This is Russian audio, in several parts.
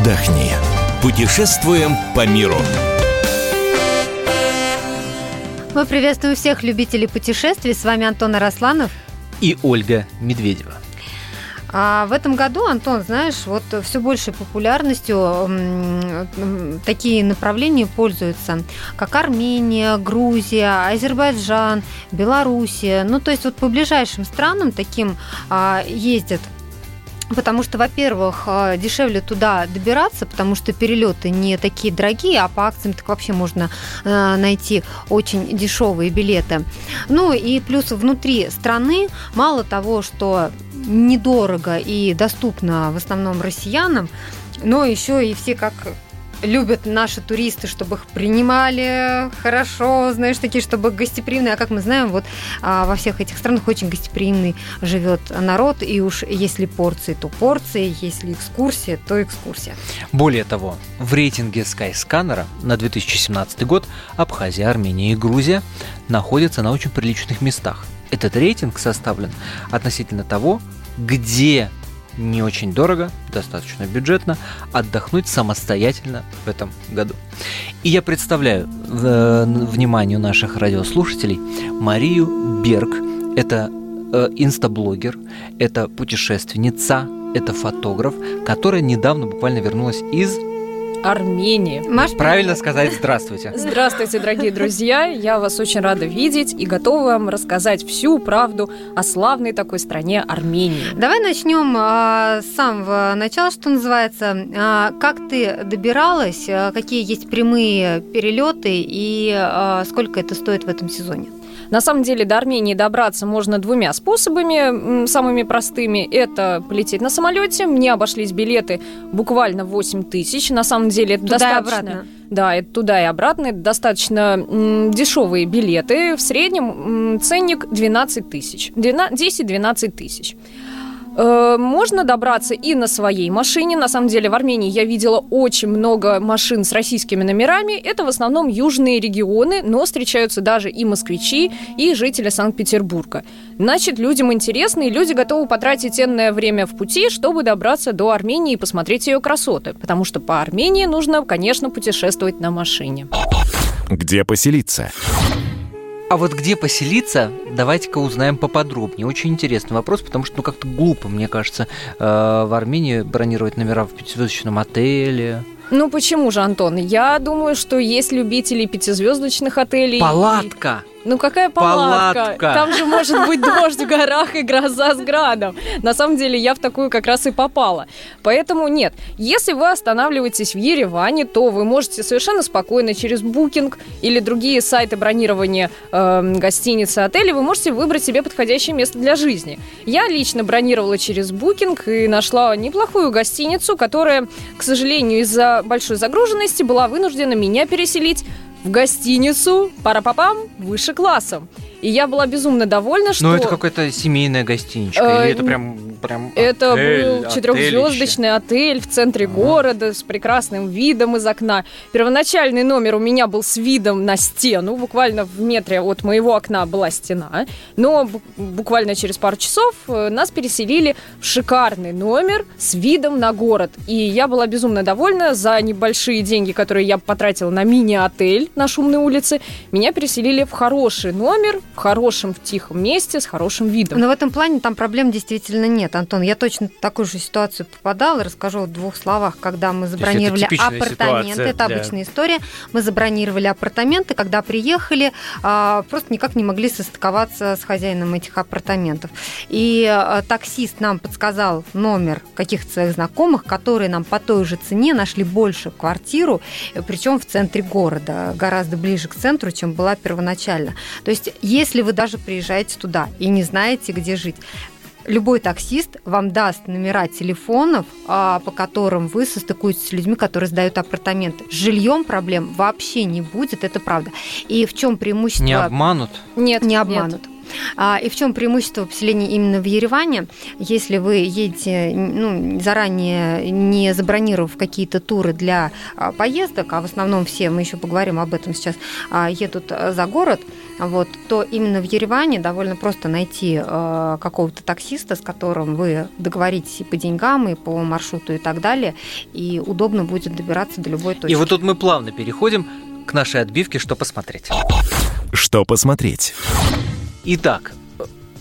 отдохни. Путешествуем по миру. Мы приветствуем всех любителей путешествий. С вами Антон Арасланов и Ольга Медведева. А в этом году, Антон, знаешь, вот все большей популярностью такие направления пользуются, как Армения, Грузия, Азербайджан, Белоруссия. Ну, то есть вот по ближайшим странам таким а, ездят Потому что, во-первых, а, дешевле туда добираться, потому что перелеты не такие дорогие, а по акциям так вообще можно а, найти очень дешевые билеты. Ну и плюс внутри страны мало того, что недорого и доступно в основном россиянам, но еще и все как любят наши туристы, чтобы их принимали хорошо, знаешь, такие, чтобы гостеприимные. А как мы знаем, вот а, во всех этих странах очень гостеприимный живет народ, и уж если порции, то порции, если экскурсия, то экскурсия. Более того, в рейтинге Skyscanner на 2017 год Абхазия, Армения и Грузия находятся на очень приличных местах. Этот рейтинг составлен относительно того, где не очень дорого, достаточно бюджетно отдохнуть самостоятельно в этом году. И я представляю э, вниманию наших радиослушателей Марию Берг. Это э, инстаблогер, это путешественница, это фотограф, которая недавно буквально вернулась из Армении. Маш, Правильно сказать здравствуйте. Здравствуйте, дорогие друзья. Я вас очень рада видеть и готова вам рассказать всю правду о славной такой стране Армении. Давай начнем а, с самого начала, что называется. А, как ты добиралась, а, какие есть прямые перелеты и а, сколько это стоит в этом сезоне? На самом деле до Армении добраться можно двумя способами, самыми простыми. Это полететь на самолете. Мне обошлись билеты буквально 8 тысяч. На самом деле это туда достаточно... И обратно. Да, это туда и обратно. Это достаточно дешевые билеты. В среднем ценник 12 тысяч. 10-12 тысяч. Э, можно добраться и на своей машине. На самом деле в Армении я видела очень много машин с российскими номерами. Это в основном южные регионы, но встречаются даже и москвичи, и жители Санкт-Петербурга. Значит, людям интересно, и люди готовы потратить ценное время в пути, чтобы добраться до Армении и посмотреть ее красоты. Потому что по Армении нужно, конечно, путешествовать на машине. Где поселиться? А вот где поселиться, давайте-ка узнаем поподробнее. Очень интересный вопрос, потому что ну как-то глупо, мне кажется, э, в Армении бронировать номера в пятизвездочном отеле. Ну почему же, Антон? Я думаю, что есть любители пятизвездочных отелей. Палатка! Ну какая палатка? палатка? Там же может быть дождь в горах и гроза с градом. На самом деле я в такую как раз и попала. Поэтому нет. Если вы останавливаетесь в Ереване, то вы можете совершенно спокойно через Booking или другие сайты бронирования э, гостиницы, отелей, вы можете выбрать себе подходящее место для жизни. Я лично бронировала через Booking и нашла неплохую гостиницу, которая, к сожалению, из-за большой загруженности была вынуждена меня переселить в гостиницу пара-папам выше классом. И я была безумно довольна, что... Ну, это какая-то семейная гостиничка, э, или это прям, прям Это отель, был четырехзвездочный отель в центре ага. города с прекрасным видом из окна. Первоначальный номер у меня был с видом на стену, буквально в метре от моего окна была стена. Но буквально через пару часов э, нас переселили в шикарный номер с видом на город. И я была безумно довольна за небольшие деньги, которые я потратила на мини-отель на шумной улице. Меня переселили в хороший номер, в хорошем, в тихом месте, с хорошим видом. Но в этом плане там проблем действительно нет, Антон. Я точно в такую же ситуацию попадала. Расскажу в двух словах, когда мы забронировали это апартаменты. Это для... обычная история. Мы забронировали апартаменты, когда приехали, а, просто никак не могли состыковаться с хозяином этих апартаментов. И а, таксист нам подсказал номер каких-то своих знакомых, которые нам по той же цене нашли больше квартиру, причем в центре города, гораздо ближе к центру, чем была первоначально. То есть, если вы даже приезжаете туда и не знаете, где жить, любой таксист вам даст номера телефонов, а, по которым вы состыкуетесь с людьми, которые сдают апартаменты. С жильем проблем вообще не будет, это правда. И в чем преимущество? Не обманут? Нет, не обманут. Нет. А, и в чем преимущество поселения именно в Ереване? Если вы едете ну, заранее, не забронировав какие-то туры для а, поездок, а в основном все, мы еще поговорим об этом сейчас, едут за город, вот, то именно в Ереване довольно просто найти э, какого-то таксиста, с которым вы договоритесь и по деньгам, и по маршруту и так далее, и удобно будет добираться до любой точки. И вот тут мы плавно переходим к нашей отбивке «Что посмотреть?». Что посмотреть? Итак,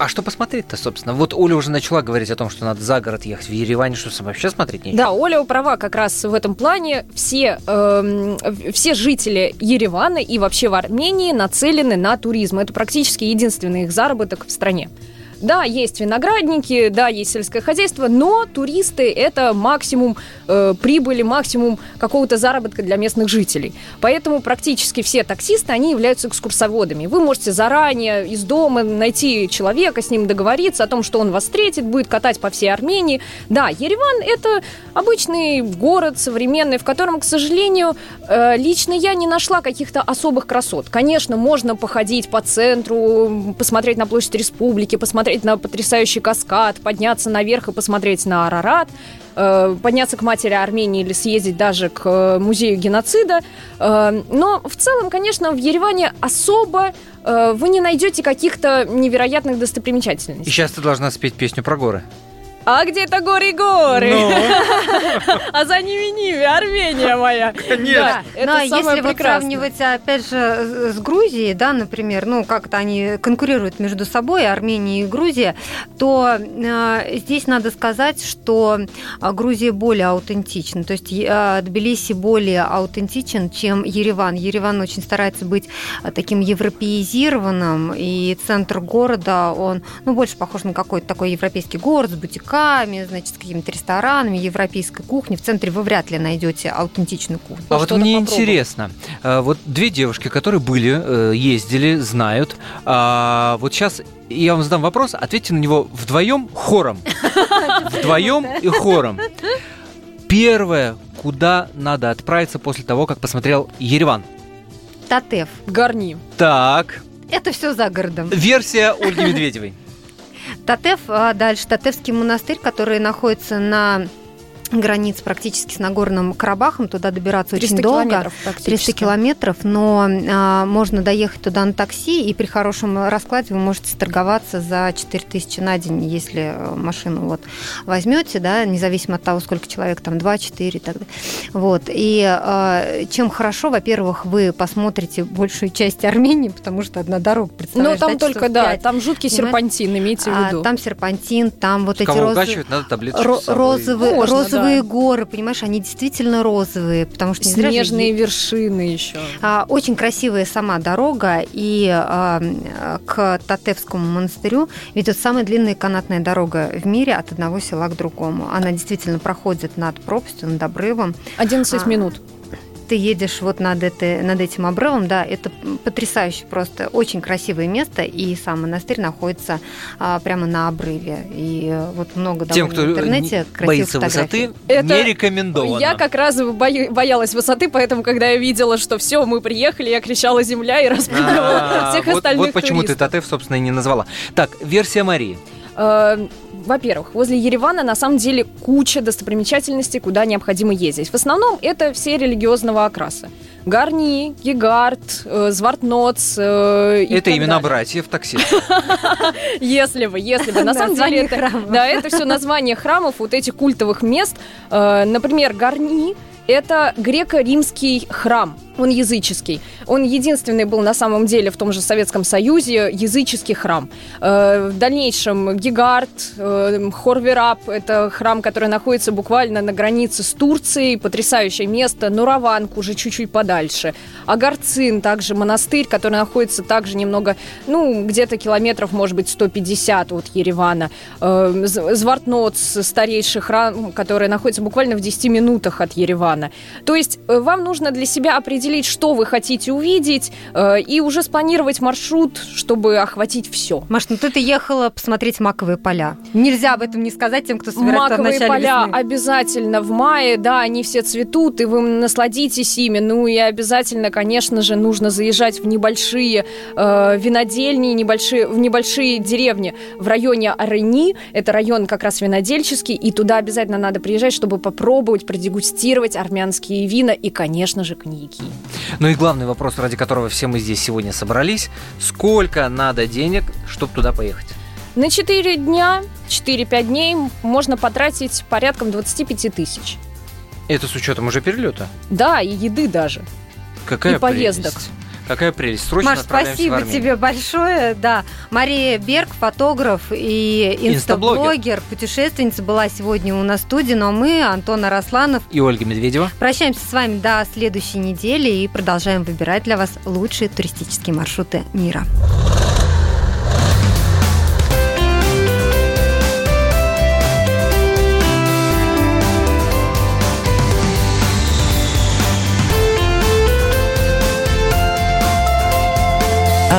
а что посмотреть-то, собственно? Вот Оля уже начала говорить о том, что надо за город ехать в Ереване, что вообще смотреть нечего. Да, Оля права как раз в этом плане. Все, э, все жители Еревана и вообще в Армении нацелены на туризм. Это практически единственный их заработок в стране. Да, есть виноградники, да, есть сельское хозяйство, но туристы это максимум э, прибыли, максимум какого-то заработка для местных жителей. Поэтому практически все таксисты, они являются экскурсоводами. Вы можете заранее из дома найти человека, с ним договориться о том, что он вас встретит, будет катать по всей Армении. Да, Ереван это обычный город современный, в котором, к сожалению, э, лично я не нашла каких-то особых красот. Конечно, можно походить по центру, посмотреть на площадь республики, посмотреть посмотреть на потрясающий каскад, подняться наверх и посмотреть на Арарат, э, подняться к матери Армении или съездить даже к э, музею геноцида. Э, но в целом, конечно, в Ереване особо вы не найдете каких-то невероятных достопримечательностей. И сейчас ты должна спеть песню про горы. А где-то горы-горы. Ну. А за ними Ниви, Армения моя. Конечно. Да, Но если вот сравнивать, опять же, с Грузией, да, например, ну, как-то они конкурируют между собой, Армения и Грузия, то э, здесь надо сказать, что а, Грузия более аутентична. То есть э, Тбилиси более аутентичен, чем Ереван. Ереван очень старается быть таким европеизированным, и центр города, он, ну, больше похож на какой-то такой европейский город с бутиками кабаками, значит, с какими-то ресторанами, европейской кухни. В центре вы вряд ли найдете аутентичную кухню. А вот мне интересно, э, вот две девушки, которые были, э, ездили, знают, а вот сейчас я вам задам вопрос, ответьте на него вдвоем хором. Вдвоем и хором. Первое, куда надо отправиться после того, как посмотрел Ереван? Татев. Гарни. Так. Это все за городом. Версия Ольги Медведевой. Татев, а дальше Татевский монастырь, который находится на границ практически с Нагорным Карабахом, туда добираться очень долго. Километров 300 километров, но а, можно доехать туда на такси, и при хорошем раскладе вы можете торговаться за 4000 на день, если э, машину вот возьмете, да, независимо от того, сколько человек, там 2-4 и так далее. Вот. И а, чем хорошо, во-первых, вы посмотрите большую часть Армении, потому что одна дорога представляешь. Ну, там только, да, там жуткий серпантин, имейте в а, виду. А, там серпантин, там вот Кого эти розовые... надо таблеточку розовые, розовые розовые да. горы, понимаешь, они действительно розовые, потому что не снежные зря вершины еще. А, очень красивая сама дорога, и а, к Татевскому монастырю ведет самая длинная канатная дорога в мире от одного села к другому. Она действительно проходит над пропастью, над обрывом. 11 а, минут ты едешь вот над, это, над этим обрывом, да, это потрясающе просто, очень красивое место, и сам монастырь находится а, прямо на обрыве. И э, вот много Тем, кто в интернете боится высоты, это не рекомендовано. Я как раз бою, боялась высоты, поэтому, когда я видела, что все, мы приехали, я кричала «Земля» и распинывала всех остальных Вот почему ты Татев, собственно, и не назвала. Так, версия Марии. Э, во-первых, возле Еревана на самом деле куча достопримечательностей, куда необходимо ездить. В основном это все религиозного окраса. Гарни, Гегард, э, Звартноц. Э, это имена далее. братьев такси. Если бы, если бы. На самом деле это, да, это все название храмов, вот этих культовых мест. Э, например, Гарни – это греко-римский храм – он языческий. Он единственный был на самом деле в том же Советском Союзе языческий храм. Э, в дальнейшем Гигард, э, Хорверап – это храм, который находится буквально на границе с Турцией, потрясающее место. Нураванг уже чуть-чуть подальше. Агарцин также монастырь, который находится также немного, ну, где-то километров, может быть, 150 от Еревана. Э, Звартноц – старейший храм, который находится буквально в 10 минутах от Еревана. То есть вам нужно для себя определить, что вы хотите увидеть, э, и уже спланировать маршрут, чтобы охватить все. Маш, ну ты ехала посмотреть маковые поля. Нельзя об этом не сказать тем, кто собирается Маковые в начале поля весны. обязательно в мае, да, они все цветут, и вы насладитесь ими. Ну и обязательно, конечно же, нужно заезжать в небольшие э, винодельни, небольшие, в небольшие деревни в районе Арени. Это район как раз винодельческий, и туда обязательно надо приезжать, чтобы попробовать, продегустировать армянские вина и, конечно же, коньяки. Ну и главный вопрос, ради которого все мы здесь сегодня собрались. Сколько надо денег, чтобы туда поехать? На 4 дня, 4-5 дней можно потратить порядком 25 тысяч. Это с учетом уже перелета? Да, и еды даже. Какая И поездок. прелесть. Какая прелесть. Срочно Маш, спасибо тебе большое. Да, Мария Берг, фотограф и Инстаблогер. инстаблогер, путешественница была сегодня у нас в студии, но мы, Антон Арасланов, И Ольга Медведева. прощаемся с вами до следующей недели и продолжаем выбирать для вас лучшие туристические маршруты мира.